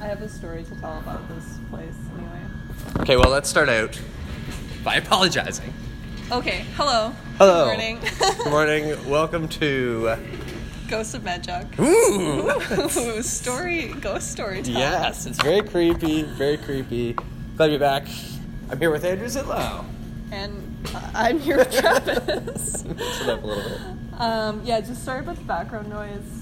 I have a story to tell about this place anyway. Okay, well, let's start out by apologizing. Okay, hello. Hello. Good morning. Good morning. Welcome to. Ghost of Medjuck. Ooh! Ooh, story, ghost story time. yes, it's very creepy. Very creepy. Glad to be back. I'm here with Andrew Zitlow. And uh, I'm here with Travis. Mix it up a little bit. um, yeah, just sorry about the background noise.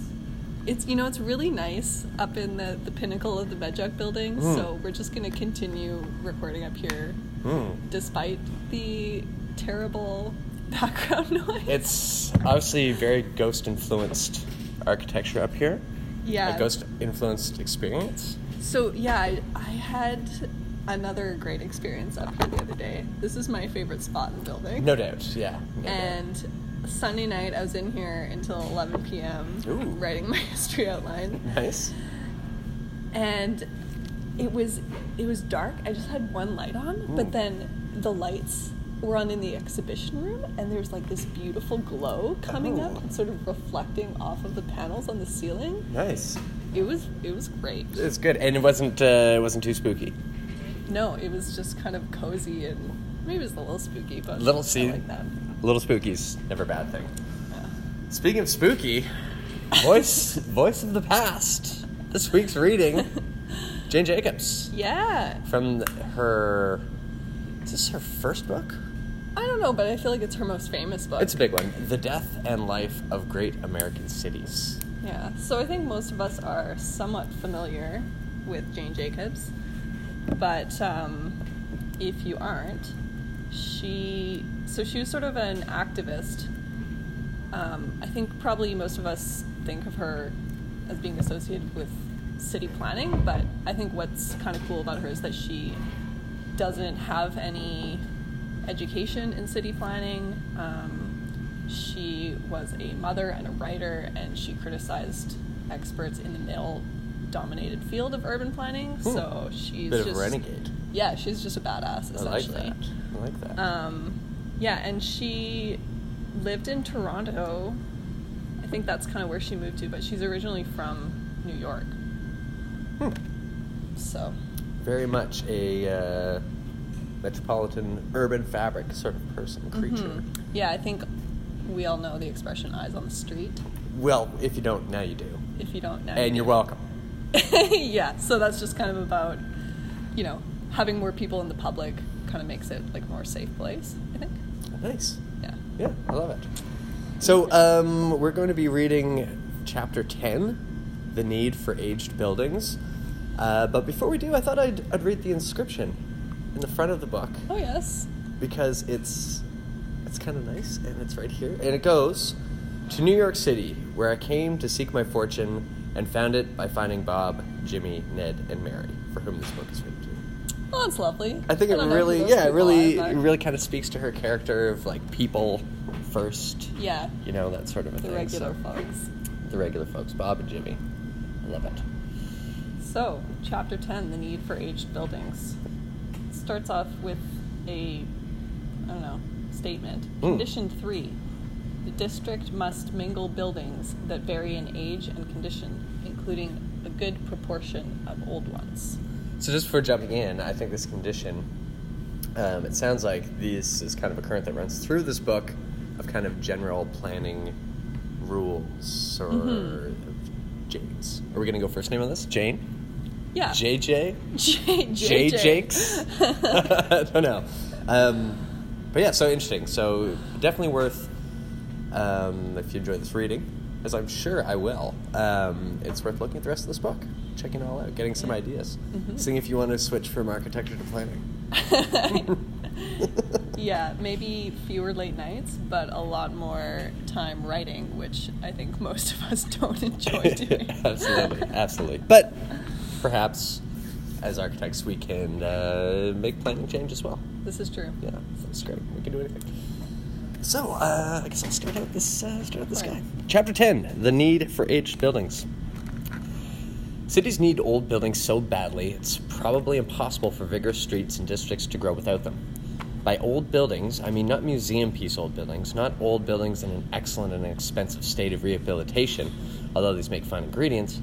It's you know it's really nice up in the, the pinnacle of the Medjuck building, Mm. so we're just gonna continue recording up here Mm. despite the terrible background noise. It's obviously very ghost influenced architecture up here. yeah. A ghost influenced experience. So yeah, I, I had another great experience up here the other day. This is my favorite spot in the building. No doubt, yeah. no doubt. Sunday night, I was in here until 11 p.m. Ooh. writing my history outline, Nice. and it was it was dark. I just had one light on, Ooh. but then the lights were on in the exhibition room, and there's like this beautiful glow coming Oh. up and sort of reflecting off of the panels on the ceiling. Nice. It was it was great. It's good, and it wasn't uh, it wasn't too spooky. No, it was just kind of cozy and maybe it was a little spooky, but Little see- like that. Little spooky's never a bad thing. Yeah. Speaking of spooky, voice voice of the past. This week's reading, Jane Jacobs Yeah. from her. Is this her first book? I don't know, but I feel like it's her most famous book. It's a big one. The Death and Life of Great American Cities. yeah. So I think most of us are somewhat familiar with Jane Jacobs, but um, if you aren't, she so she was sort of an activist. Um, I think probably most of us think of her as being associated with city planning, but I think what's kind of cool about her is that she doesn't have any education in city planning. Um, she was a mother and a writer, and she criticized experts in the male-dominated field of urban planning. So she's Bit just of a renegade. Yeah, she's just a badass essentially. I like that. I like that. Um, yeah, and she lived in Toronto. I think that's kind of where she moved to, but she's originally from New York. Hmm. So, Very much a uh, metropolitan urban fabric sort of person, creature. mhm. yeah, I think we all know the expression "eyes on the street." Well, if you don't, now you do. If you don't know, And you're welcome. yeah, so that's just kind of about, you know, having more people in the public kind of makes it like a more safe place. I think. Nice. Yeah. Yeah, I love it. So, um, we're going to be reading chapter 10, The Need for Aged Buildings. Uh, but before we do, I thought I'd, I'd read the inscription in the front of the book Oh yes. because it's it's kind of nice and it's right here. And it goes to New York City, where I came to seek my fortune and found it by finding Bob, Jimmy, Ned, and Mary, for whom this book is written to. Oh, that's lovely. I think it know who really, yeah, it really, are, it really kind of speaks to her character of like people first, Yeah. you know, that sort of a The thing. The regular so- folks. the regular folks, Bob and Jimmy. I love it. So, chapter 10, the need for aged buildings. Starts off with a, I don't know, statement. Mm. Condition 3 The district must mingle buildings that vary in age and condition, including a good proportion of old ones. So just before jumping in, I think this condition, um, it sounds like this is kind of a current that runs through this book of kind of general planning rules or Mhm. Jane's. Are we going to go first name on this? Jane? Yeah. JJ? J. J J. Jakes? I don't know. Um, but yeah, so interesting. So definitely worth, um, if you enjoy this reading, as I'm sure I will, um, it's worth looking at the rest of this book, checking it all out, getting some ideas, Mhm. seeing if you want to switch from architecture to planning. yeah, maybe fewer late nights, but a lot more time writing, which I think most of us don't enjoy doing. absolutely, absolutely. But perhaps as architects, we can uh, make planning change as well. This is true. Yeah, that's great. We can do anything. So, uh, I guess I'll start out this uh, start out this Right. guy. Chapter ten: The need for aged buildings. Cities need old buildings so badly, it's probably impossible for vigorous streets and districts to grow without them. By old buildings, I mean not museum piece old buildings, not old buildings in an excellent and expensive state of rehabilitation, although these make fine ingredients,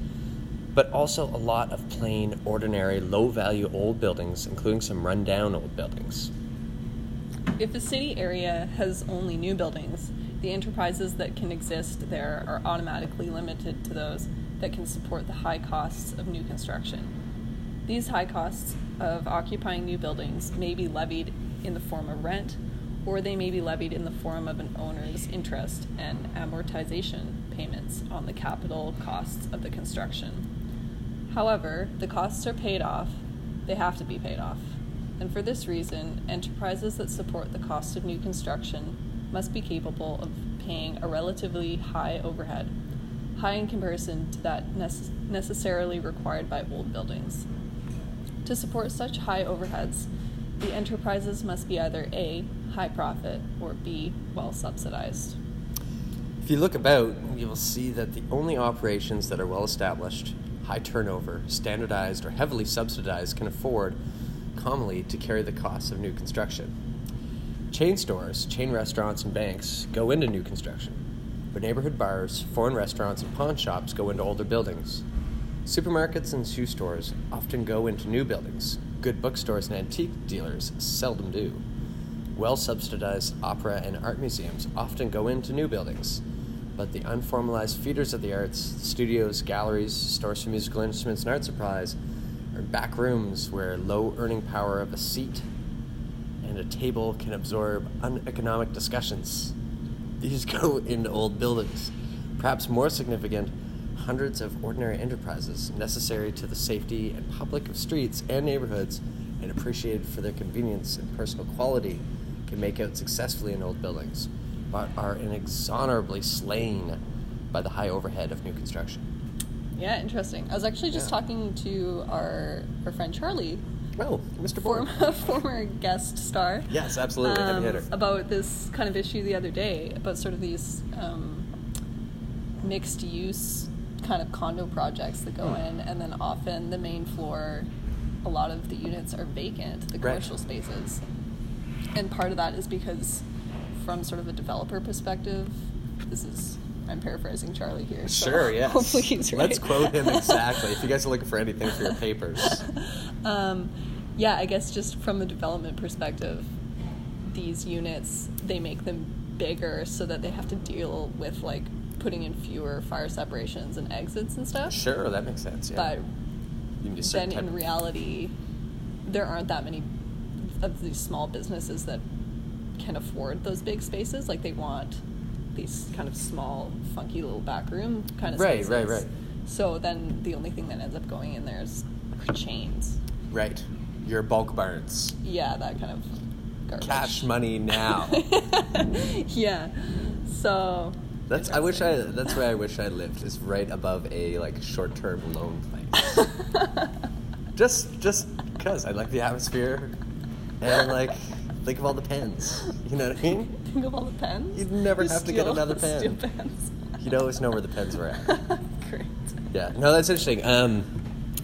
but also a lot of plain, ordinary, low value old buildings, including some rundown old buildings. If a city area has only new buildings, the enterprises that can exist there are automatically limited to those that can support the high costs of new construction. These high costs of occupying new buildings may be levied in the form of rent, or they may be levied in the form of an owner's interest and amortization payments on the capital costs of the construction. However, the costs are paid off, they have to be paid off. And for this reason, enterprises that support the cost of new construction must be capable of paying a relatively high overhead, high in comparison to that nece- necessarily required by old buildings. To support such high overheads, the enterprises must be either A, high profit, or B, well subsidized. If you look about, you will see that the only operations that are well established, high turnover, standardized, or heavily subsidized can afford commonly to carry the costs of new construction. Chain stores, chain restaurants, and banks go into new construction, but neighborhood bars, foreign restaurants, and pawn shops go into older buildings. Supermarkets and shoe stores often go into new buildings. Good bookstores and antique dealers seldom do. Well subsidized opera and art museums often go into new buildings, but the unformalized feeders of the arts, studios, galleries, stores for musical instruments and art supplies, are back rooms where low earning power of a seat and a table can absorb uneconomic discussions. These go into old buildings. Perhaps more significant, hundreds of ordinary enterprises necessary to the safety and public of streets and neighborhoods and appreciated for their convenience and personal quality can make out successfully in old buildings, but are inexorably slain by the high overhead of new construction. Yeah, interesting. I was actually just Yeah. talking to our, our friend Charlie, Well, Mr. Bourne. former, former guest star. Yes, absolutely. Um, about this kind of issue the other day about sort of these um, mixed use kind of condo projects that go Hmm. in, and then often the main floor, a lot of the units are vacant, the Right. commercial spaces. And part of that is because, from sort of a developer perspective, this is. I'm paraphrasing Charlie here. so Sure, yes. Hopefully he's right. Let's quote him exactly. if you guys are looking for anything for your papers. um, yeah, I guess just from a development perspective, these units they make them bigger so that they have to deal with like putting in fewer fire separations and exits and stuff. Sure, that makes sense. Yeah. But then in reality, there aren't that many of these small businesses that can afford those big spaces. Like they want these kind of small, funky little back room kind of Right, spaces. right, right. So then the only thing that ends up going in there is chains. Right. Your bulk barns. Yeah, that kind of garbage. Cash money now. yeah. So That's I wish I that's where I wish I lived is right above a like short term loan place. just just because I like the atmosphere and like think of all the pens. You know what I mean? Think of all the pens. You'd never You have to get another pen. Steal pens. You'd always know where the pens were at. Great. Yeah, no, that's interesting. Um,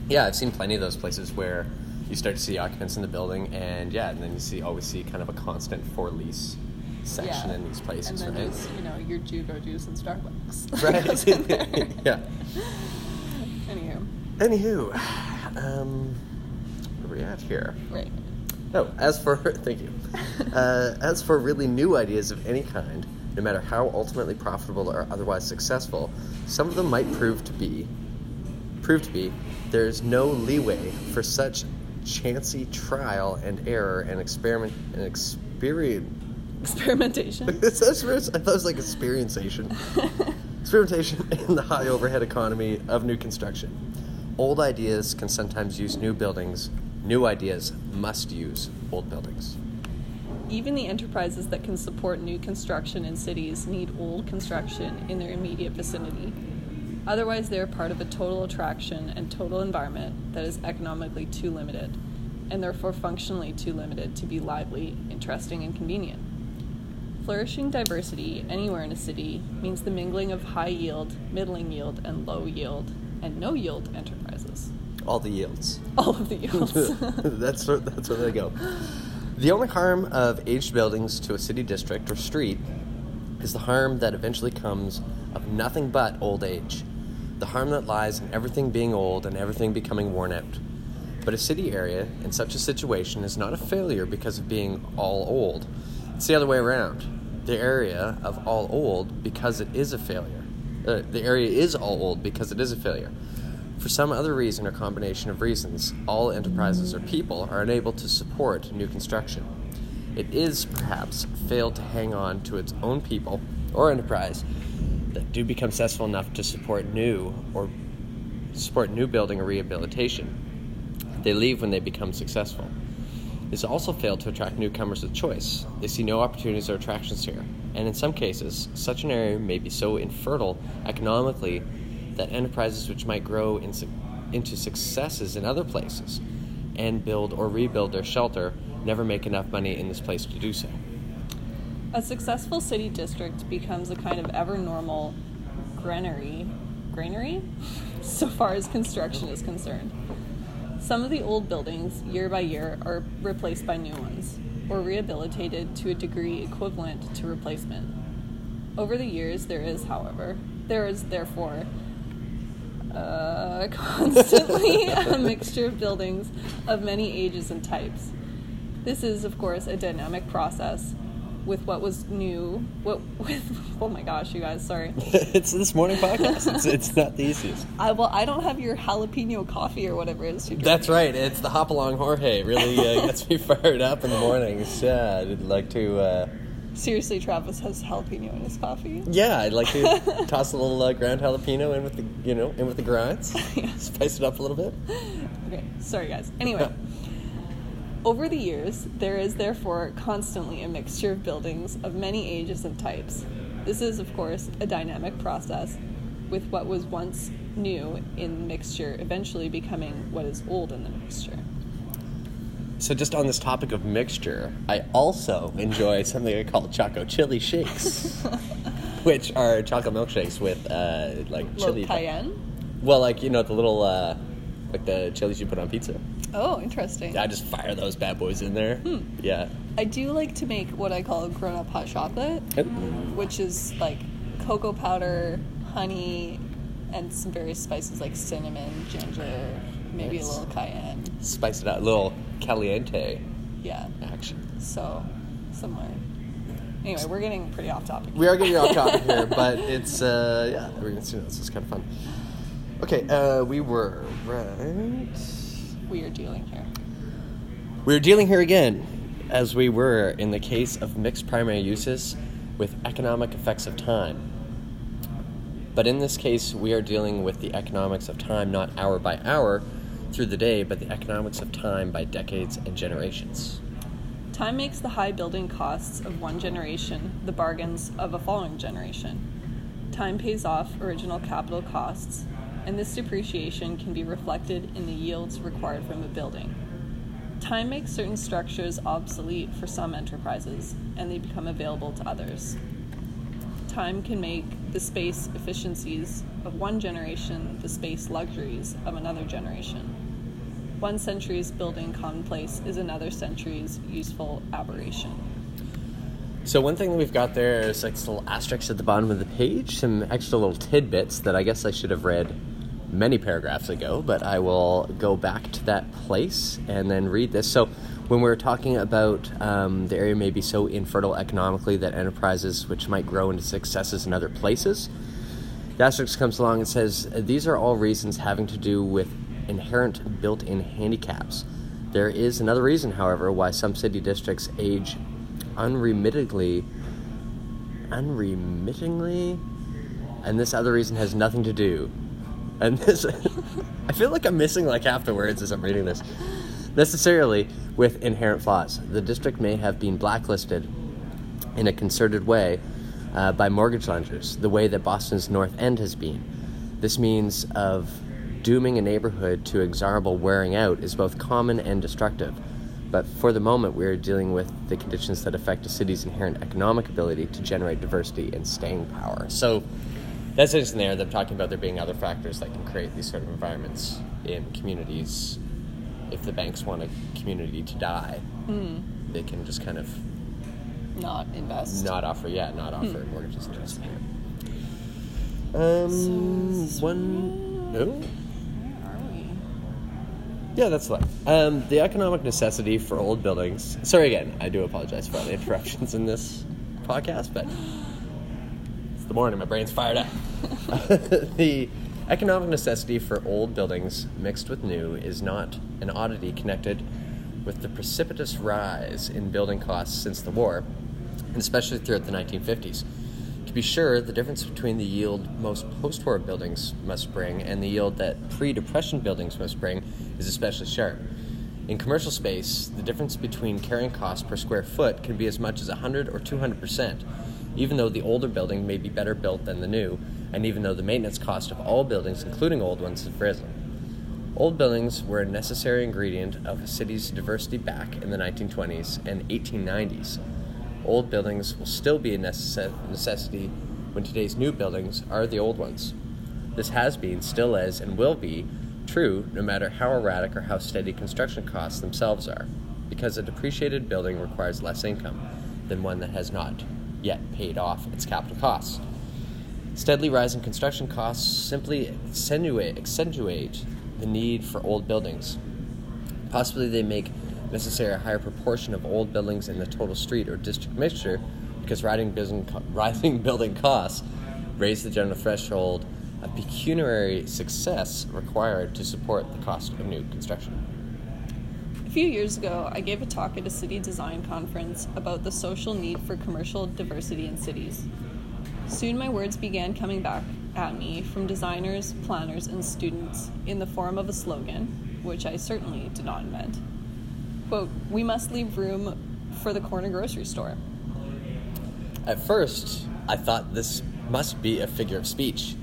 yeah, I've seen plenty of those places where you start to see occupants in the building, and yeah, and then you see always see kind of a constant for lease section Yeah. in these places, And then right? there's, you know, your Jugo juice and Starbucks. Right. yeah. Anywho, Anywho, um, where are we at here? right. Oh, as for thank you. Uh, as for really new ideas of any kind, no matter how ultimately profitable or otherwise successful, some of them might prove to be prove to be there is no leeway for such chancy trial and error and experiment and experience. Experimentation. It's- that's what it's- I thought it was like experimentation. experimentation in the high overhead economy of new construction. Old ideas can sometimes use new buildings. New ideas must use old buildings. Even the enterprises that can support new construction in cities need old construction in their immediate vicinity. Otherwise, they are part of a total attraction and total environment that is economically too limited, and therefore functionally too limited to be lively, interesting, and convenient. Flourishing diversity anywhere in a city means the mingling of high yield, middling yield, and low yield, and no yield enterprises. All the yields. All of the yields. that's where, that's where they go. The only harm of aged buildings to a city district or street is the harm that eventually comes of nothing but old age. the harm that lies in everything being old and everything becoming worn out. But a city area in such a situation is not a failure because of being all old. It's the other way around. The area of all old because it is a failure. Uh, the area is all old because it is a failure. For some other reason or combination of reasons, all enterprises or people are unable to support new construction. It is perhaps failed to hang on to its own people or enterprise that do become successful enough to support new or support new building or rehabilitation. They leave when they become successful. It's also failed to attract newcomers with choice. They see no opportunities or attractions here, and in some cases, such an area may be so infertile economically that enterprises which might grow in into successes in other places and build or rebuild their shelter never make enough money in this place to do so. A successful city district becomes a kind of ever normal granary, granary, so far as construction is concerned. Some of the old buildings, year by year, are replaced by new ones, or rehabilitated to a degree equivalent to replacement. Over the years, there is, however, there is therefore uh, constantly a mixture of buildings of many ages and types. This is, of course, a dynamic process with what was new. What with oh my gosh, you guys, sorry. it's this morning podcast. It's, it's not the easiest. I well, I don't have your jalapeno coffee or whatever it is. to drink. That's right. It's the hop along Jorge. It really uh, gets me fired up in the mornings. Yeah, I'd like to. Uh, Seriously, Travis has jalapeno in his coffee. yeah, I'd like to toss a little uh, ground jalapeno in with the you know in with the grinds. Yeah. Spice it up a little bit. Okay, sorry guys. Anyway, over the years, there is therefore constantly a mixture of buildings of many ages and types. This is, of course, a dynamic process, with what was once new in the mixture eventually becoming what is old in the mixture. So, just on this topic of mixture, I also enjoy something I call Choco Chili Shakes, which are chocolate milkshakes with uh, like Little chili. cayenne. Well, like you know the little uh, like the chilies you put on pizza. Oh, interesting. I just fire those bad boys in there. Yeah. I do like to make what I call grown up hot chocolate, Ooh. which is like cocoa powder, honey, and some various spices like cinnamon, ginger, maybe Nice. a little cayenne. Spice it out, a little caliente Yeah, action. so similar. Anyway, we're getting pretty off topic. We are getting off topic here, but it's uh, yeah, we're gonna see this is kind of fun. Okay, uh, we were right. We are dealing here. We're dealing here again, as we were in the case of mixed primary uses with economic effects of time. But in this case, we are dealing with the economics of time not hour by hour through the day, but the economics of time by decades and generations. Time makes the high building costs of one generation the bargains of a following generation. Time pays off original capital costs, and this depreciation can be reflected in the yields required from a building. Time makes certain structures obsolete for some enterprises, and they become available to others. Time can make the space efficiencies of one generation the space luxuries of another generation. One century's building commonplace is another century's useful aberration. So one thing that we've got there is like little asterisk at the bottom of the page, some extra little tidbits that I guess I should have read many paragraphs ago, but I will go back to that place and then read this. So when we're talking about um, the area may be so infertile economically that enterprises which might grow into successes in other places, the asterisk comes along and says these are all reasons having to do with inherent built-in handicaps. There is another reason, however, why some city districts age unremittingly, unremittingly, and this other reason has nothing to do. And this, I feel like I'm missing like half the words as I'm reading this. Necessarily with inherent flaws. The district may have been blacklisted in a concerted way uh, by mortgage lenders, the way that Boston's North End has been. This means of dooming a neighborhood to exorable wearing out is both common and destructive. But for the moment, we are dealing with the conditions that affect a city's inherent economic ability to generate diversity and staying power. So that's interesting there. They're talking about there being other factors that can create these sort of environments in communities. If the banks want a community to die, they can just kind of Not invest. not offer, yeah, not offer mortgages and. Um, So, is one. No. Yeah, that's fine. Um, the economic necessity for old buildings. Sorry again, I do apologize for all the interruptions in this podcast, but it's the morning, my brain's fired up. the economic necessity for old buildings mixed with new is not an oddity connected with the precipitous rise in building costs since the war, and especially throughout the 1950s. To be sure, the difference between the yield most post war buildings must bring and the yield that pre depression buildings must bring is especially sharp. In commercial space, the difference between carrying cost per square foot can be as much as 100 or 200%, even though the older building may be better built than the new, and even though the maintenance cost of all buildings, including old ones, has risen. Old buildings were a necessary ingredient of a city's diversity back in the 1920s and 1890s. Old buildings will still be a necess- necessity when today's new buildings are the old ones. This has been, still is, and will be true no matter how erratic or how steady construction costs themselves are, because a depreciated building requires less income than one that has not yet paid off its capital costs. Steadily rising construction costs simply accentuate, accentuate the need for old buildings. Possibly they make necessary a higher proportion of old buildings in the total street or district mixture because rising building, rising building costs raise the general threshold of pecuniary success required to support the cost of new construction. A few years ago, I gave a talk at a city design conference about the social need for commercial diversity in cities. Soon my words began coming back at me from designers, planners, and students in the form of a slogan, which I certainly did not invent. Quote, we must leave room for the corner grocery store. At first, I thought this must be a figure of speech.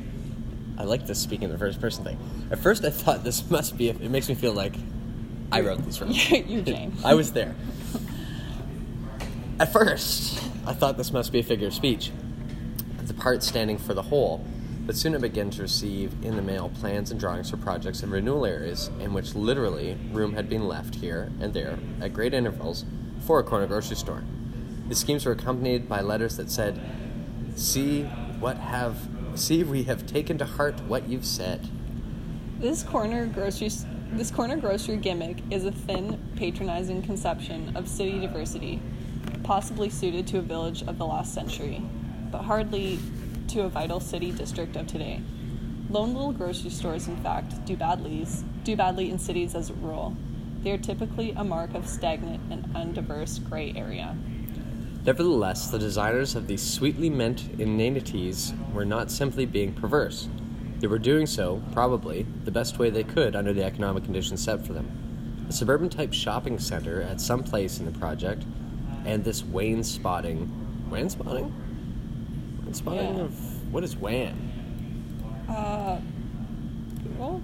I like this speaking in the first person thing. At first, I thought this must be. It makes me feel like I wrote these from. You're Jane. I was there. At first, I thought this must be a figure of speech, the part standing for the whole, but soon I began to receive in the mail plans and drawings for projects in renewal areas in which literally room had been left here and there at great intervals for a corner grocery store. The schemes were accompanied by letters that said, "See what have see we have taken to heart what you've said." This corner grocery this corner grocery gimmick is a thin, patronizing conception of city diversity, possibly suited to a village of the last century, but hardly to a vital city district of today. Lone little grocery stores, in fact, do badly do badly in cities as a rule. They are typically a mark of stagnant and undiverse gray area. Nevertheless, the designers of these sweetly meant inanities were not simply being perverse. They were doing so, probably, the best way they could under the economic conditions set for them. A suburban type shopping center at some place in the project, and this Wayne spotting. Wayne spotting? Wayne spotting Yeah. of. What is WAN? Uh, Google?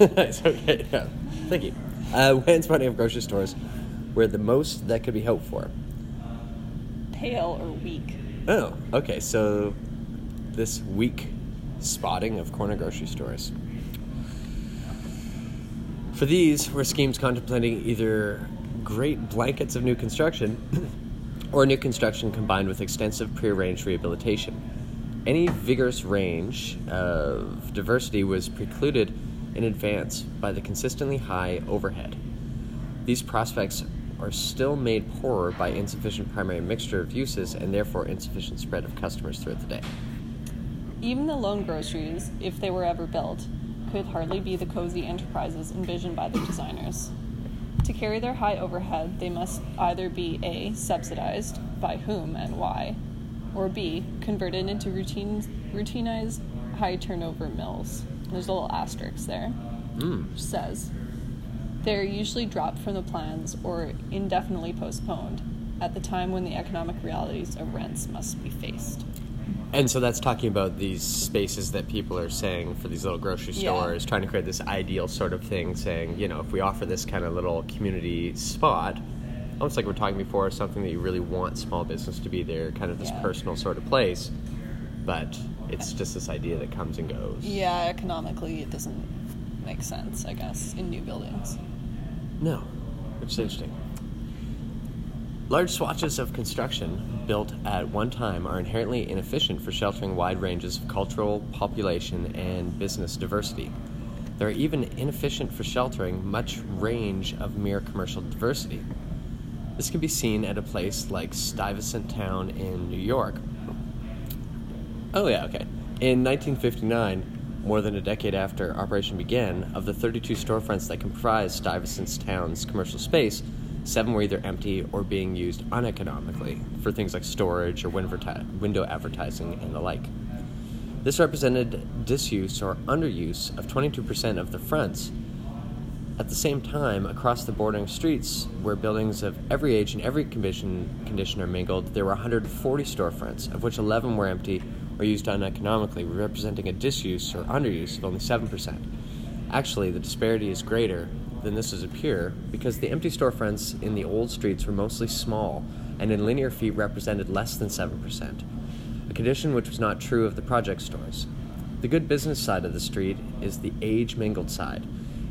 nice, okay, yeah. Thank you. Uh, Wayne spotting of grocery stores were the most that could be hoped for. Pale or weak. Oh, okay. So this weak spotting of corner grocery stores. For these were schemes contemplating either great blankets of new construction or new construction combined with extensive prearranged rehabilitation. Any vigorous range of diversity was precluded in advance by the consistently high overhead. These prospects are still made poorer by insufficient primary mixture of uses and therefore insufficient spread of customers throughout the day. Even the lone groceries, if they were ever built, could hardly be the cozy enterprises envisioned by the designers. To carry their high overhead, they must either be A. subsidized, by whom and why, or B. converted into routine, routinized high turnover mills. There's a little asterisk there, Mm. which says they are usually dropped from the plans or indefinitely postponed at the time when the economic realities of rents must be faced. And so that's talking about these spaces that people are saying for these little grocery Yeah. stores, trying to create this ideal sort of thing, saying, you know, if we offer this kind of little community spot, almost like we we're talking before, something that you really want small business to be there, kind of this Yeah. personal sort of place, but it's just this idea that comes and goes. Yeah, economically, it doesn't make sense, I guess, in new buildings. No, which is interesting. Large swatches of construction built at one time are inherently inefficient for sheltering wide ranges of cultural, population, and business diversity. They are even inefficient for sheltering much range of mere commercial diversity. This can be seen at a place like Stuyvesant Town in New York. Oh, yeah, okay. In 1959, more than a decade after operation began, of the 32 storefronts that comprised Stuyvesant Town's commercial space, Seven were either empty or being used uneconomically for things like storage or window advertising and the like. This represented disuse or underuse of 22% of the fronts. At the same time, across the bordering streets, where buildings of every age and every condition, condition are mingled, there were 140 storefronts, of which 11 were empty or used uneconomically, representing a disuse or underuse of only 7%. Actually, the disparity is greater than this would appear because the empty storefronts in the old streets were mostly small and in linear feet represented less than 7%, a condition which was not true of the project stores. The good business side of the street is the age mingled side.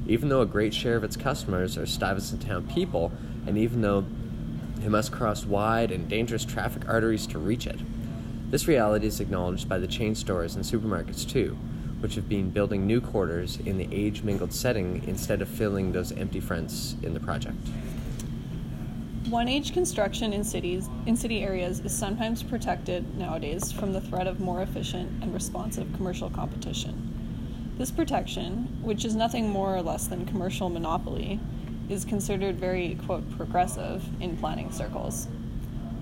Even though a great share of its customers are Stuyvesant Town people, and even though it must cross wide and dangerous traffic arteries to reach it. This reality is acknowledged by the chain stores and supermarkets too, which have been building new quarters in the age mingled setting instead of filling those empty fronts in the project. One age construction in cities in city areas is sometimes protected nowadays from the threat of more efficient and responsive commercial competition. This protection, which is nothing more or less than commercial monopoly, is considered very quote progressive in planning circles.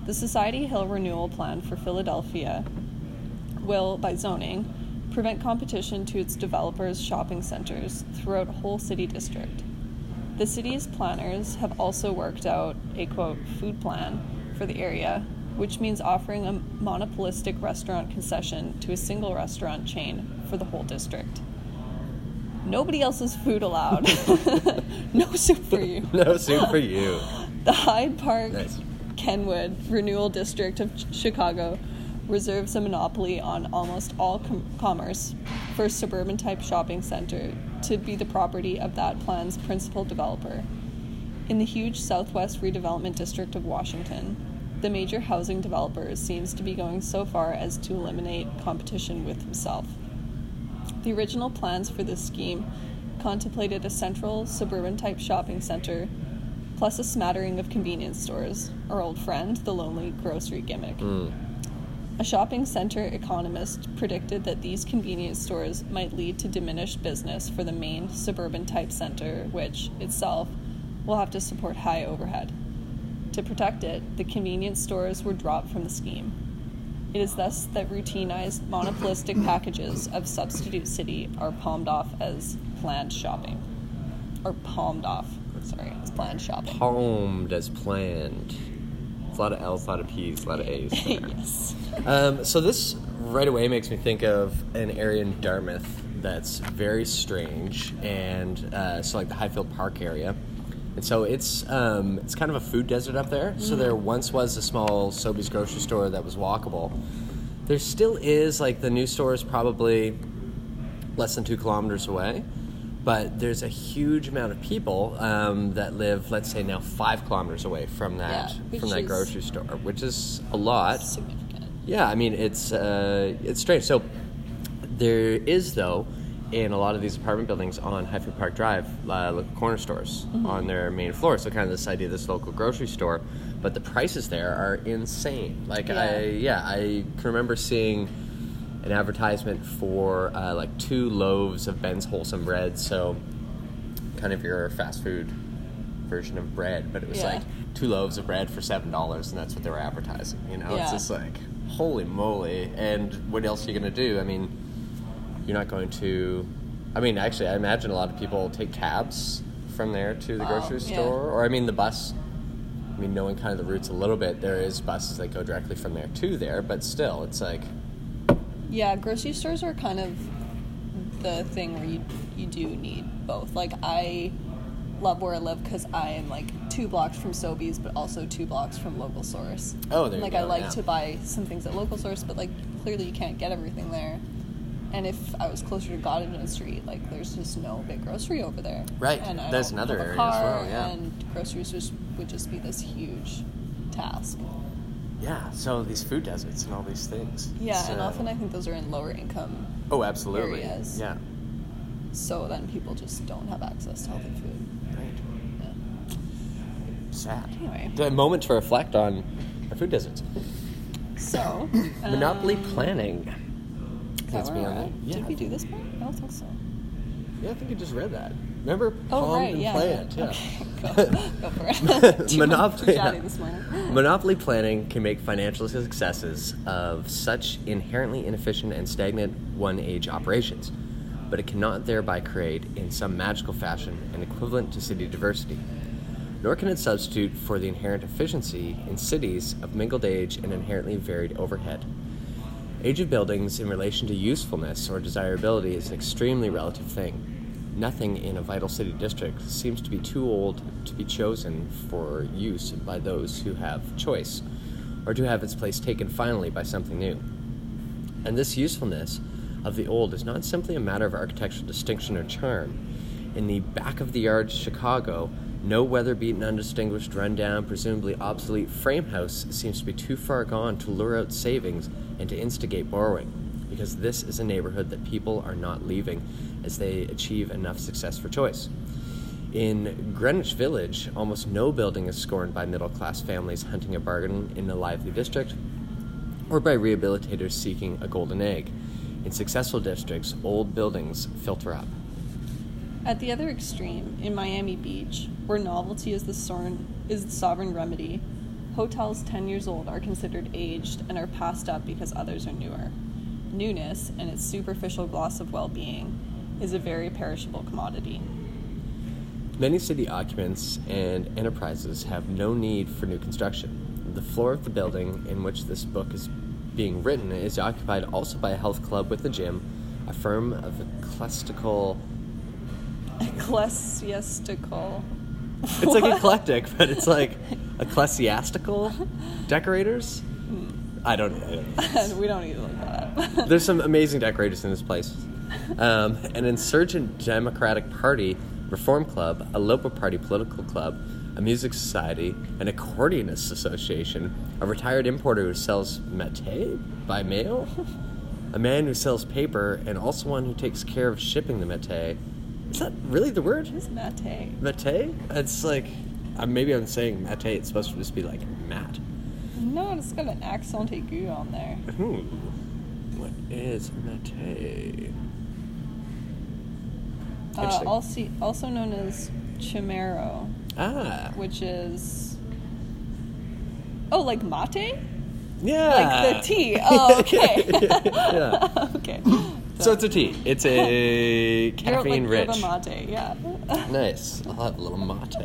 The Society Hill Renewal Plan for Philadelphia will, by zoning, prevent competition to its developers' shopping centers throughout whole city district. The city's planners have also worked out a quote food plan for the area, which means offering a monopolistic restaurant concession to a single restaurant chain for the whole district. Nobody else's food allowed. no soup for you. no soup for you. The Hyde Park Nice. Kenwood Renewal District of Ch- Chicago reserves a monopoly on almost all com- commerce for a suburban type shopping center to be the property of that plan's principal developer. In the huge Southwest Redevelopment District of Washington, the major housing developer seems to be going so far as to eliminate competition with himself. The original plans for this scheme contemplated a central suburban type shopping center plus a smattering of convenience stores, our old friend, the lonely grocery gimmick. Hmm. A shopping center economist predicted that these convenience stores might lead to diminished business for the main suburban type center, which itself will have to support high overhead. To protect it, the convenience stores were dropped from the scheme. It is thus that routinized monopolistic packages of substitute city are palmed off as planned shopping. Or palmed off, sorry, as planned shopping. Palmed as planned. It's a lot of L's, a lot of P's, a lot of A's. yes. Um, so this right away makes me think of an area in Dartmouth that's very strange, and uh, so like the Highfield Park area. And so it's um, it's kind of a food desert up there. So there once was a small Sobeys grocery store that was walkable. There still is like the new store is probably less than two kilometers away, but there's a huge amount of people um, that live, let's say now five kilometers away from that Yeah, from that grocery store, which is a lot. Significant. Yeah, I mean it's uh, it's strange. So there is though in a lot of these apartment buildings on Highfield Park Drive, uh, corner stores on their main floor. So kind of this idea of this local grocery store, but the prices there are insane. Like I Yeah. yeah I can remember seeing an advertisement for uh, like two loaves of Ben's wholesome bread. So kind of your fast food version of bread, but it was Yeah. like two loaves of bread for seven dollars, and that's what they were advertising. You know, it's just like holy moly! And what else are you gonna do? I mean, you're not going to. I mean, actually, I imagine a lot of people take cabs from there to the Oh, grocery yeah. store, or I mean, the bus. I mean, knowing kind of the routes a little bit, there is buses that go directly from there to there, but still, it's like Yeah, grocery stores are kind of the thing where you you do need both. Like I love where I live because I am like two blocks from Sobeys, but also two blocks from local source. Oh, there you like I like yeah. to buy some things at local source, but like clearly you can't get everything there. And if I was closer to Goddard Street, like there's just no big grocery over there. Right. And I There's don't another have a area as well, yeah. And groceries just would just be this huge task. Yeah, so these food deserts and all these things. Yeah, It's, and often I think those are in lower income, Oh, absolutely. areas. Yeah. so then people just don't have access to healthy food. Right. Yeah. Sad. Anyway. The moment to reflect on our food deserts. So, Monopoly um, planning. is that Let's where be we're on that. Yeah. Did we do this part? I don't think so. Yeah, I think you just read that. Remember Oh, Palm right, and yeah. Plant? Yeah. Okay, go, go for it. Monopoly. Monopoly planning can make financial successes of such inherently inefficient and stagnant one age operations, but it cannot thereby create, in some magical fashion, an equivalent to city diversity. Nor can it substitute for the inherent efficiency in cities of mingled age and inherently varied overhead. Age of buildings in relation to usefulness or desirability is an extremely relative thing. Nothing in a vital city district seems to be too old to be chosen for use by those who have choice, or to have its place taken finally by something new. And this usefulness of the old is not simply a matter of architectural distinction or charm. In the back of the yard Chicago, no weather beaten, undistinguished, run-down, presumably obsolete frame house seems to be too far gone to lure out savings and to instigate borrowing, because this is a neighborhood that people are not leaving as they achieve enough success for choice. In Greenwich Village, almost no building is scorned by middle class families hunting a bargain in a lively district, or by rehabilitators seeking a golden egg. In successful districts, old buildings filter up. At the other extreme, in Miami Beach, where novelty is the, sorn- is the sovereign remedy, hotels 10 years old are considered aged and are passed up because others are newer. Newness and its superficial gloss of well being is a very perishable commodity. Many city occupants and enterprises have no need for new construction. The floor of the building in which this book is being written is occupied also by a health club with a gym, a firm of ecclesiastical. Ecclesiastical. It's like eclectic, but it's like ecclesiastical decorators. I don't. I don't know. we don't need to look that up. There's some amazing decorators in this place. Um, an insurgent Democratic Party reform club, a local party political club, a music society, an accordionist association, a retired importer who sells mate by mail, a man who sells paper, and also one who takes care of shipping the mate. Is that really the word? Is mate? Mate? It's like, uh, maybe I'm saying mate. It's supposed to just be like mat. No, it's got an accent aigu on there. Hmm. What is mate? Uh, also, also known as chimero, Ah. which is oh, like mate, Yeah. like the tea. Oh, okay. yeah. okay. So it's a tea. It's a caffeine like rich. mate, yeah. Nice. I'll have a little mate.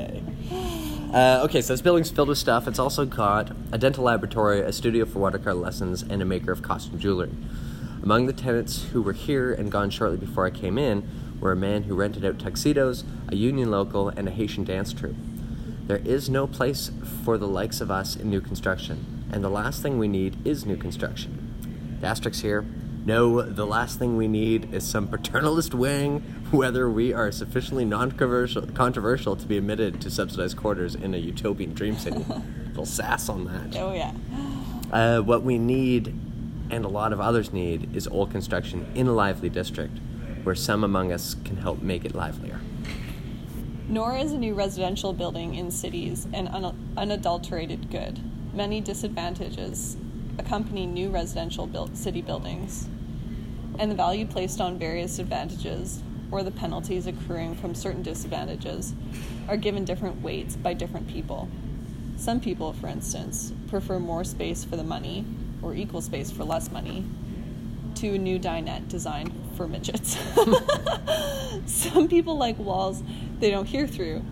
Uh, okay, so this building's filled with stuff. It's also got a dental laboratory, a studio for watercolor lessons, and a maker of costume jewelry. Among the tenants who were here and gone shortly before I came in were a man who rented out tuxedos, a union local, and a Haitian dance troupe. There is no place for the likes of us in new construction, and the last thing we need is new construction. The asterisk here. No, the last thing we need is some paternalist wing, whether we are sufficiently non-controversial controversial to be admitted to subsidized quarters in a utopian dream city. little sass on that. Oh yeah. Uh, what we need, and a lot of others need, is old construction in a lively district, where some among us can help make it livelier. Nor is a new residential building in cities an un- unadulterated good. Many disadvantages accompany new residential built city buildings, and the value placed on various advantages or the penalties accruing from certain disadvantages are given different weights by different people. Some people, for instance, prefer more space for the money or equal space for less money to a new dinette designed for midgets. Some people like walls they don't hear through.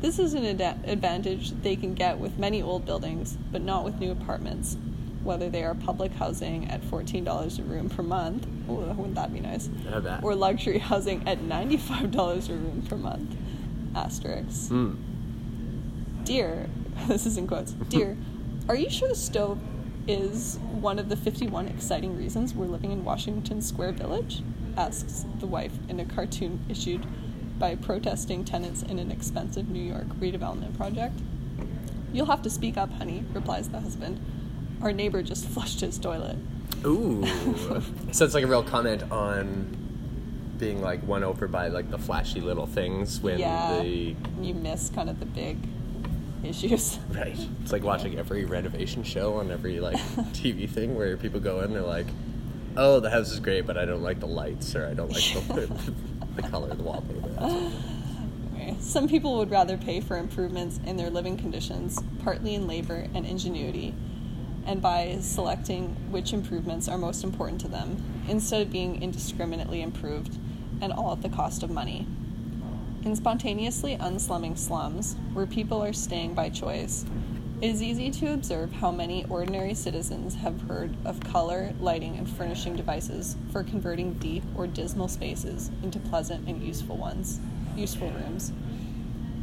This is an ad- advantage they can get with many old buildings, but not with new apartments, whether they are public housing at $14 a room per month. Oh, wouldn't that be nice? Bet. Or luxury housing at $95 a room per month. Asterisks. Mm. Dear, this is in quotes. Dear, are you sure the stove is one of the 51 exciting reasons we're living in Washington Square Village? Asks the wife in a cartoon issued by protesting tenants in an expensive New York redevelopment project. You'll have to speak up, honey, replies the husband. Our neighbor just flushed his toilet. Ooh. so it's like a real comment on being like won over by like the flashy little things when yeah, the you miss kind of the big issues. right. It's like watching every renovation show on every like TV thing where people go in, and they're like, "Oh, the house is great, but I don't like the lights or I don't like the, the color of the wallpaper." Some people would rather pay for improvements in their living conditions, partly in labor and ingenuity, and by selecting which improvements are most important to them, instead of being indiscriminately improved, and all at the cost of money. In spontaneously unslumming slums, where people are staying by choice, it is easy to observe how many ordinary citizens have heard of color, lighting, and furnishing devices for converting deep or dismal spaces into pleasant and useful ones, useful rooms.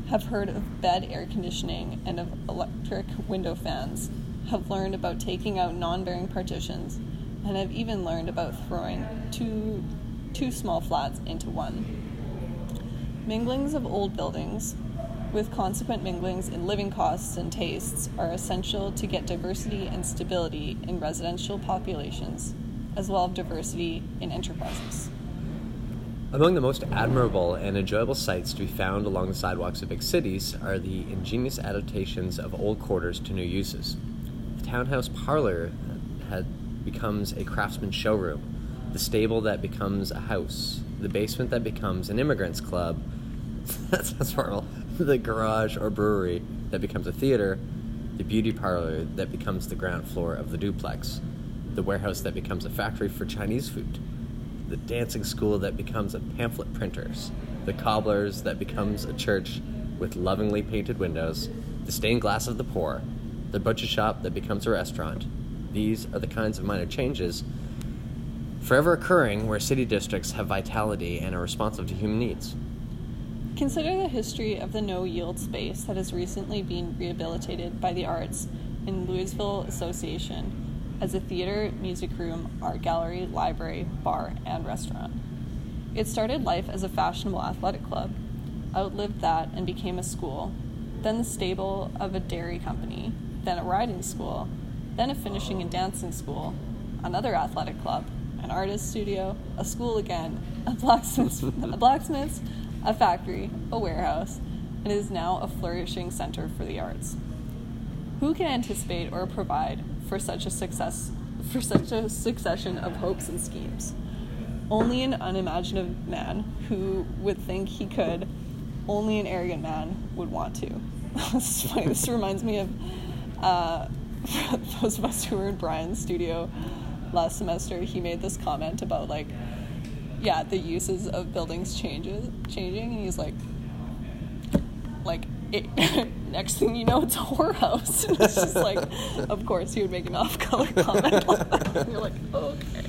Have heard of bed air conditioning and of electric window fans. Have learned about taking out non-bearing partitions, and have even learned about throwing two two small flats into one. Minglings of old buildings, with consequent minglings in living costs and tastes, are essential to get diversity and stability in residential populations, as well as diversity in enterprises. Among the most admirable and enjoyable sights to be found along the sidewalks of big cities are the ingenious adaptations of old quarters to new uses. The townhouse parlor had becomes a craftsman's showroom, the stable that becomes a house, the basement that becomes an immigrants club. that sounds horrible. The garage or brewery that becomes a theater, the beauty parlor that becomes the ground floor of the duplex, the warehouse that becomes a factory for Chinese food, the dancing school that becomes a pamphlet printers, the cobblers that becomes a church with lovingly painted windows, the stained glass of the poor, the butcher shop that becomes a restaurant. These are the kinds of minor changes forever occurring where city districts have vitality and are responsive to human needs. Consider the history of the no yield space that has recently been rehabilitated by the arts in Louisville Association as a theater, music room, art gallery, library, bar, and restaurant. It started life as a fashionable athletic club, outlived that and became a school, then the stable of a dairy company, then a riding school, then a finishing and dancing school, another athletic club, an artist studio, a school again, a blacksmith's, a blacksmith's, a factory, a warehouse, and is now a flourishing center for the arts. Who can anticipate or provide for such a success for such a succession of hopes and schemes? Only an unimaginative man who would think he could, only an arrogant man would want to. this, reminds me of uh, those of us who were in Brian's studio last semester. He made this comment about like, yeah, the uses of buildings changes changing, and he's like, like it, next thing you know, it's a whorehouse. And it's just like, of course, he would make an off-color comment like. And you're like, okay.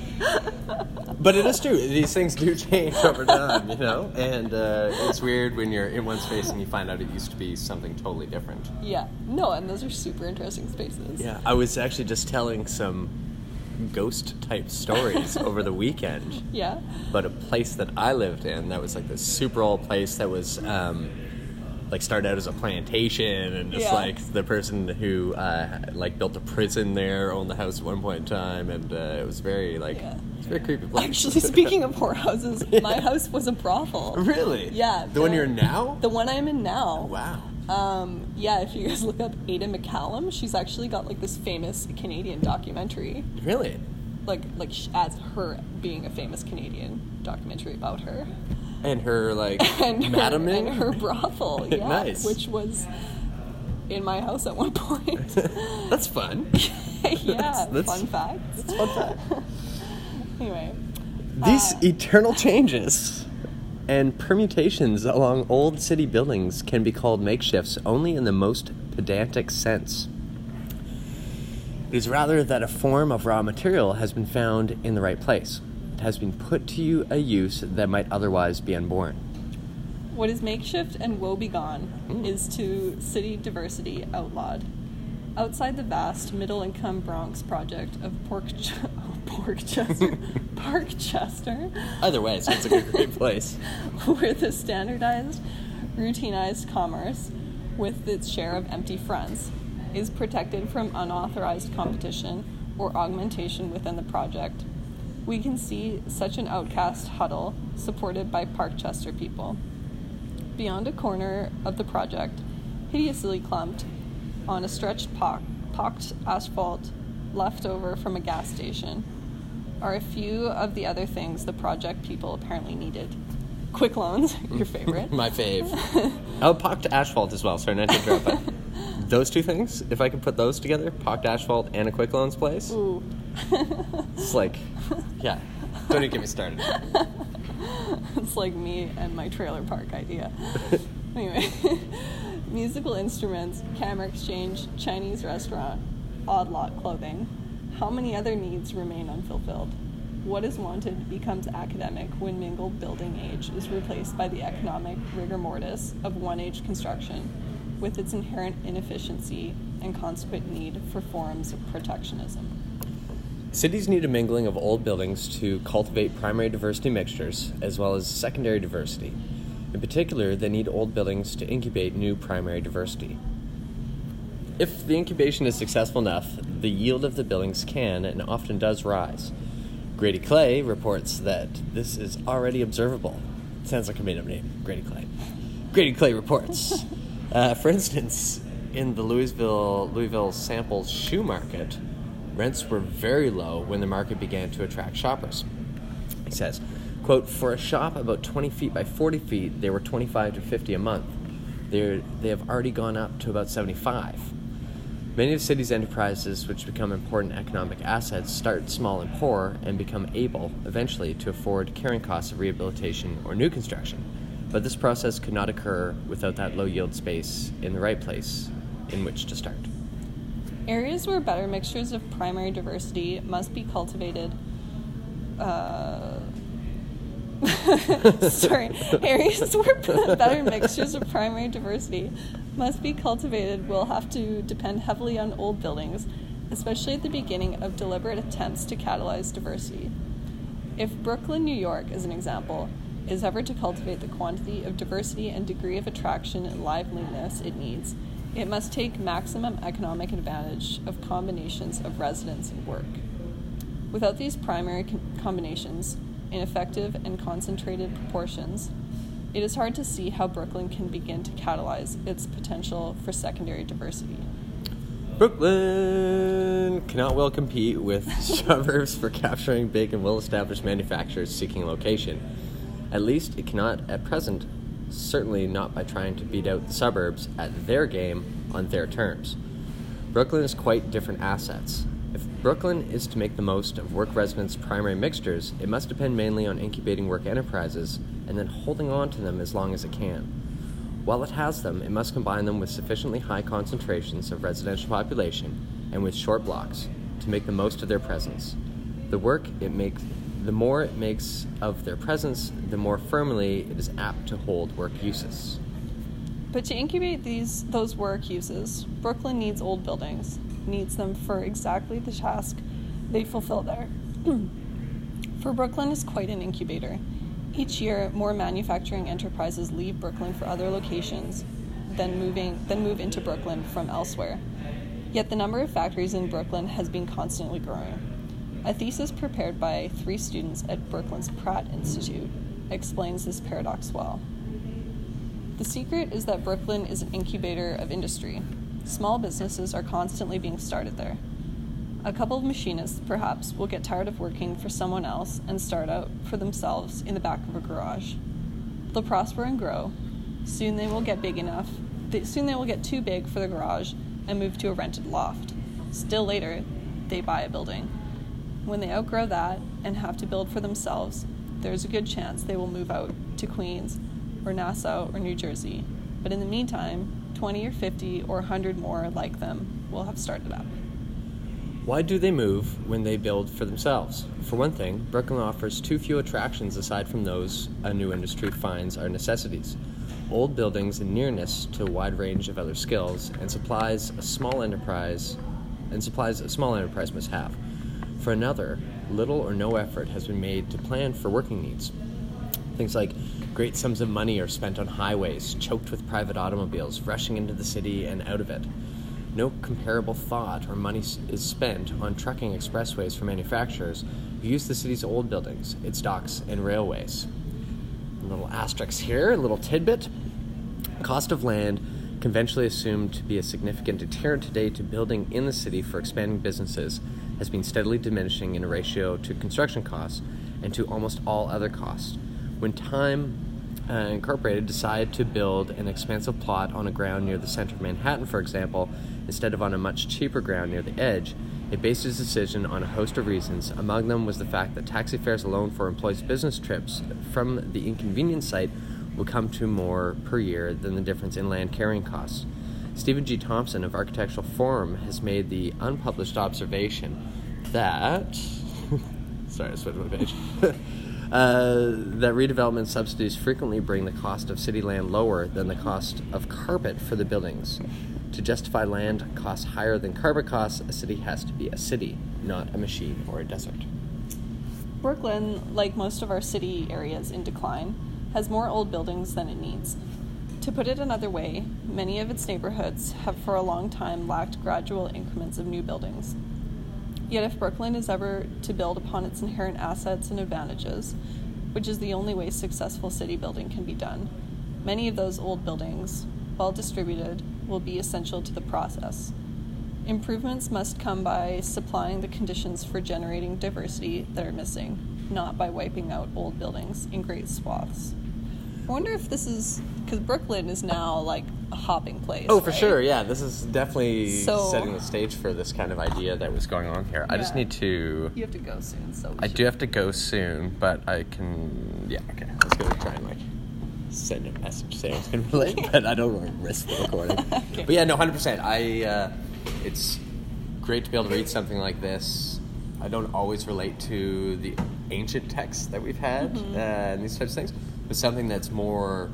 But it is true. These things do change over time, you know? And uh, it's weird when you're in one space and you find out it used to be something totally different. Yeah, no, and those are super interesting spaces. Yeah, I was actually just telling some ghost type stories over the weekend. Yeah. But a place that I lived in that was like this super old place that was um, like started out as a plantation and just Yeah. like the person who uh, like built a prison there owned the house at one point in time and uh, it was very like Yeah. it's a very creepy place. Actually, speaking of whorehouses, my house was a brothel. really? Yeah. The one you're in now? The one I'm in now. Wow. Um, yeah, if you guys look up Ada McCallum, she's actually got like this famous Canadian documentary, Really? like like as her being a famous Canadian documentary about her And her like and her, madam and her brothel, yeah, Nice. which was in my house at one point. That's fun. yeah, That's- that's- fun fact. That's fun fact. Anyway, These Uh, eternal changes and permutations along old city buildings can be called makeshifts only in the most pedantic sense. It is rather that a form of raw material has been found in the right place. It has been put to you a use that might otherwise be unborn. what is makeshift and woebegone Mm. is to city diversity outlawed. Outside the vast middle-income Bronx project of Pork Ch- Porkchester, Parkchester, Either way, it sounds like a great place. where the standardized, routinized commerce, with its share of empty fronts, is protected from unauthorized competition or augmentation within the project. We can see such an outcast huddle supported by Parkchester people. Beyond a corner of the project, hideously clumped on a stretched pock, pocked asphalt left over from a gas station, are a few of the other things the project people apparently needed. Quick loans, your favorite. My fave. oh, pocked asphalt as well. Sorry, not to interrupt, but those two things, if I could put those together, pocked asphalt and a quick loans place, Ooh. it's like, yeah. Don't even get me started. it's like me and my trailer park idea. anyway, musical instruments, camera exchange, Chinese restaurant, odd lot clothing. How many other needs remain unfulfilled? What is wanted becomes academic when mingled building age is replaced by the economic rigor mortis of one age construction, with its inherent inefficiency and consequent need for forms of protectionism. Cities need a mingling of old buildings to cultivate primary diversity mixtures as well as secondary diversity. In particular, they need old buildings to incubate new primary diversity. If the incubation is successful enough, the yield of the Billings can and often does rise. Grady Clay reports that this is already observable. Sounds like a made up name, Grady Clay. Grady Clay reports. uh, for instance, in the Louisville Louisville sample shoe market, rents were very low when the market began to attract shoppers. He says, quote, for a shop about 20 feet by 40 feet, they were 25 to 50 a month. They're, they have already gone up to about 75. Many of the city's enterprises, which become important economic assets, start small and poor and become able, eventually, to afford carrying costs of rehabilitation or new construction. But this process could not occur without that low yield space in the right place in which to start. Areas where better mixtures of primary diversity must be cultivated. Uh, sorry, areas where better mixtures of primary diversity must be cultivated will have to depend heavily on old buildings, especially at the beginning of deliberate attempts to catalyze diversity. If Brooklyn, New York, as an example, is ever to cultivate the quantity of diversity and degree of attraction and liveliness it needs, it must take maximum economic advantage of combinations of residence and work. Without these primary com- combinations, in effective and concentrated proportions, it is hard to see how Brooklyn can begin to catalyze its potential for secondary diversity. Brooklyn cannot well compete with suburbs for capturing big and well established manufacturers seeking location. At least it cannot at present, certainly not by trying to beat out the suburbs at their game on their terms. Brooklyn is quite different assets. Brooklyn is to make the most of work residents' primary mixtures, it must depend mainly on incubating work enterprises and then holding on to them as long as it can. While it has them, it must combine them with sufficiently high concentrations of residential population and with short blocks to make the most of their presence. The work it makes the more it makes of their presence, the more firmly it is apt to hold work uses. But to incubate these those work uses, Brooklyn needs old buildings, needs them for exactly the task they fulfill there. for Brooklyn is quite an incubator. Each year, more manufacturing enterprises leave Brooklyn for other locations than moving than move into Brooklyn from elsewhere. Yet the number of factories in Brooklyn has been constantly growing. A thesis prepared by three students at Brooklyn's Pratt Institute explains this paradox well. The secret is that Brooklyn is an incubator of industry. Small businesses are constantly being started there. A couple of machinists, perhaps, will get tired of working for someone else and start out for themselves in the back of a garage. They'll prosper and grow. Soon they will get big enough. soon they will get too big for the garage and move to a rented loft. Still later, they buy a building. When they outgrow that and have to build for themselves, there's a good chance they will move out to Queens or Nassau or New Jersey. But in the meantime, 20 or 50 or 100 more like them will have started up. Why do they move when they build for themselves? For one thing, Brooklyn offers too few attractions aside from those a new industry finds are necessities. Old buildings and nearness to a wide range of other skills and supplies a small enterprise and supplies a small enterprise must have. For another, little or no effort has been made to plan for working needs. Things like great sums of money are spent on highways choked with private automobiles rushing into the city and out of it. No comparable thought or money is spent on trucking expressways for manufacturers who use the city's old buildings, its docks, and railways. A little asterisk here, a little tidbit. Cost of land, conventionally assumed to be a significant deterrent today to building in the city for expanding businesses, has been steadily diminishing in ratio to construction costs and to almost all other costs. When Time uh, Incorporated decided to build an expansive plot on a ground near the center of Manhattan, for example, instead of on a much cheaper ground near the edge, it based its decision on a host of reasons. Among them was the fact that taxi fares alone for employees' business trips from the inconvenient site would come to more per year than the difference in land carrying costs. Stephen G. Thompson of Architectural Forum has made the unpublished observation that. sorry, I switched my page. uh, that redevelopment subsidies frequently bring the cost of city land lower than the cost of carpet for the buildings. To justify land costs higher than carpet costs, a city has to be a city, not a machine or a desert. Brooklyn, like most of our city areas in decline, has more old buildings than it needs. To put it another way, many of its neighborhoods have for a long time lacked gradual increments of new buildings. Yet, if Brooklyn is ever to build upon its inherent assets and advantages, which is the only way successful city building can be done, many of those old buildings, well distributed, will be essential to the process. Improvements must come by supplying the conditions for generating diversity that are missing, not by wiping out old buildings in great swaths. I wonder if this is because Brooklyn is now like a hopping place. Oh, for right? sure. Yeah, this is definitely So- setting the stage for this kind of idea that was going on here. I just Yeah. need to. You have to go soon, so we I should- do have to go soon, but I can. Yeah, okay. I was gonna try and like send a message saying it's gonna be late, but I don't want to risk the recording. Okay. But yeah, no, hundred percent. I. Uh, it's great to be able to read something like this. I don't always relate to the ancient texts that we've had Mm-hmm. uh, and these types of things, but something that's more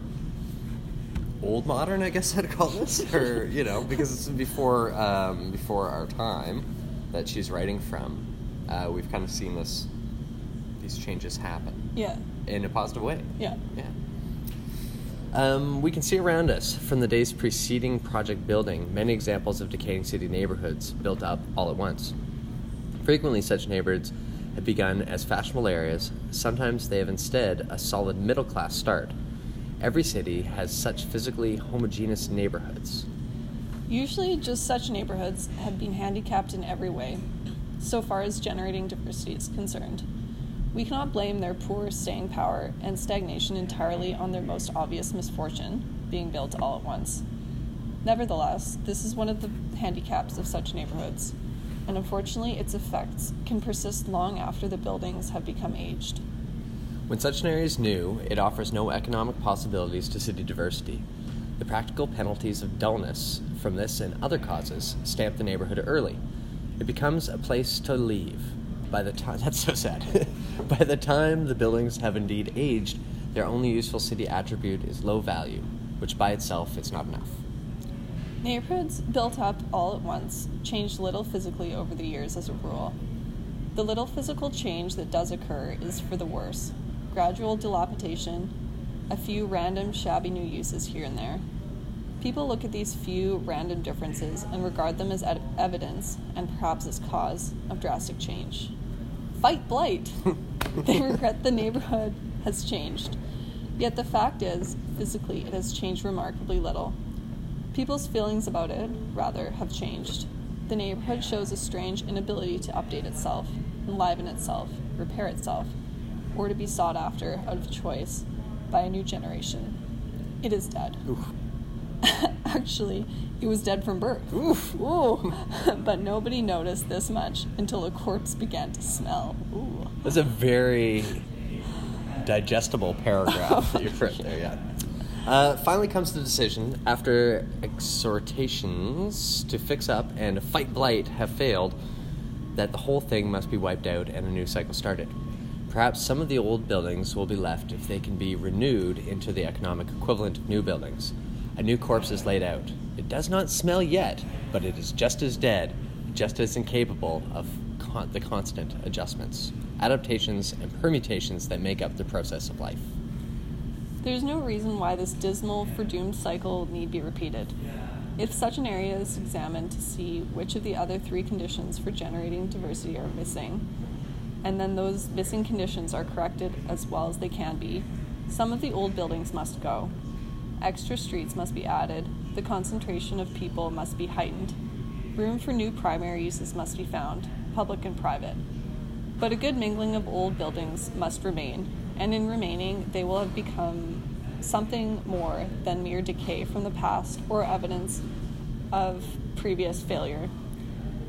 old modern, I guess I'd call this, or you know, because it's before um, before our time that she's writing from. Uh, we've kind of seen this these changes happen Yeah, in a positive way. yeah. Yeah. Um, we can see around us from the days preceding project building many examples of decaying city neighborhoods built up all at once. Frequently, such neighborhoods have begun as fashionable areas, sometimes they have instead a solid middle class start. Every city has such physically homogeneous neighborhoods. Usually, just such neighborhoods have been handicapped in every way, so far as generating diversity is concerned. We cannot blame their poor staying power and stagnation entirely on their most obvious misfortune, being built all at once. Nevertheless, this is one of the handicaps of such neighborhoods, and unfortunately, its effects can persist long after the buildings have become aged. When such an area is new, it offers no economic possibilities to city diversity. The practical penalties of dullness from this and other causes stamp the neighborhood early. It becomes a place to leave. By the time that's so sad. By the time the buildings have indeed aged, their only useful city attribute is low value, which by itself is not enough. Neighborhoods built up all at once change little physically over the years as a rule. The little physical change that does occur is for the worse gradual dilapidation, a few random shabby new uses here and there. People look at these few random differences and regard them as ed- evidence and perhaps as cause of drastic change. Fight blight! they regret the neighborhood has changed. Yet the fact is, physically, it has changed remarkably little. People's feelings about it, rather, have changed. The neighborhood shows a strange inability to update itself, enliven itself, repair itself, or to be sought after out of choice by a new generation. It is dead. Actually, it was dead from birth. Oof. Ooh. but nobody noticed this much until a corpse began to smell. Ooh. That's a very digestible paragraph that you put there, yeah. Uh, finally comes the decision, after exhortations to fix up and fight blight have failed, that the whole thing must be wiped out and a new cycle started. Perhaps some of the old buildings will be left if they can be renewed into the economic equivalent of new buildings. A new corpse is laid out. It does not smell yet, but it is just as dead, just as incapable of con- the constant adjustments, adaptations, and permutations that make up the process of life. There's no reason why this dismal, foredoomed cycle need be repeated. If such an area is examined to see which of the other three conditions for generating diversity are missing, and then those missing conditions are corrected as well as they can be, some of the old buildings must go. Extra streets must be added, the concentration of people must be heightened, room for new primary uses must be found, public and private. But a good mingling of old buildings must remain, and in remaining, they will have become something more than mere decay from the past or evidence of previous failure.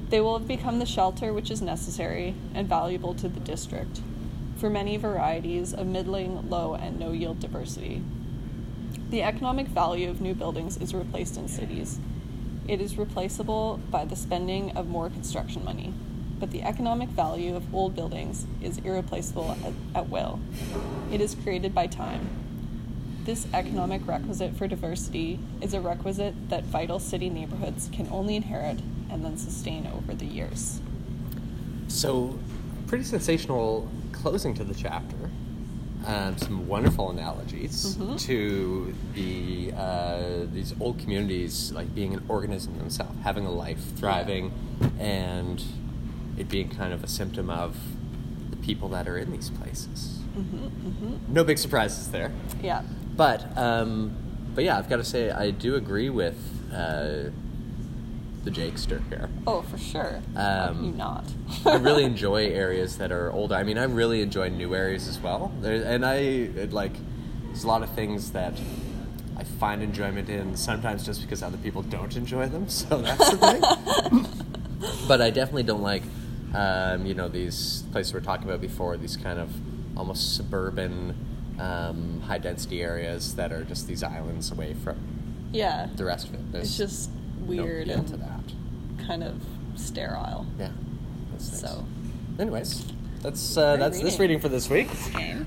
They will have become the shelter which is necessary and valuable to the district for many varieties of middling, low, and no yield diversity. The economic value of new buildings is replaced in cities. It is replaceable by the spending of more construction money but the economic value of old buildings is irreplaceable at, at will. It is created by time. This economic requisite for diversity is a requisite that vital city neighborhoods can only inherit and then sustain over the years. So, pretty sensational closing to the chapter. Um, some wonderful analogies Mhm. to the uh, these old communities, like being an organism themselves, having a life, thriving, and it being kind of a symptom of the people that are in these places. hmm hmm No big surprises there, Yeah. but um, but yeah, I've got to say I do agree with uh, the Jakester here. Oh, for sure. Um, you not? I really enjoy areas that are older. I mean, I really enjoy new areas as well. There, and I it, like there's a lot of things that I find enjoyment in. Sometimes just because other people don't enjoy them, so that's the thing. but I definitely don't like, um, you know, these places we are talking about before. These kind of almost suburban, um, high density areas that are just these islands away from yeah. the rest of it. There's It's just weird appeal and to that. kind of sterile. Yeah. Nice. So, Anyways, that's uh, that's this reading. reading for this week.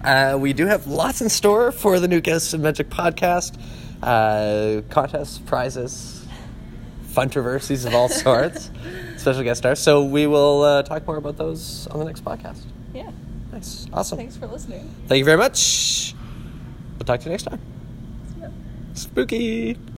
Uh, we do have lots in store for the new Guest and Magic podcast. Uh, contests, prizes, controversies of all sorts, special guest stars. So we will uh, talk more about those on the next podcast. yeah. Nice, awesome. Thanks for listening. Thank you very much. We'll talk to you next time. Spooky.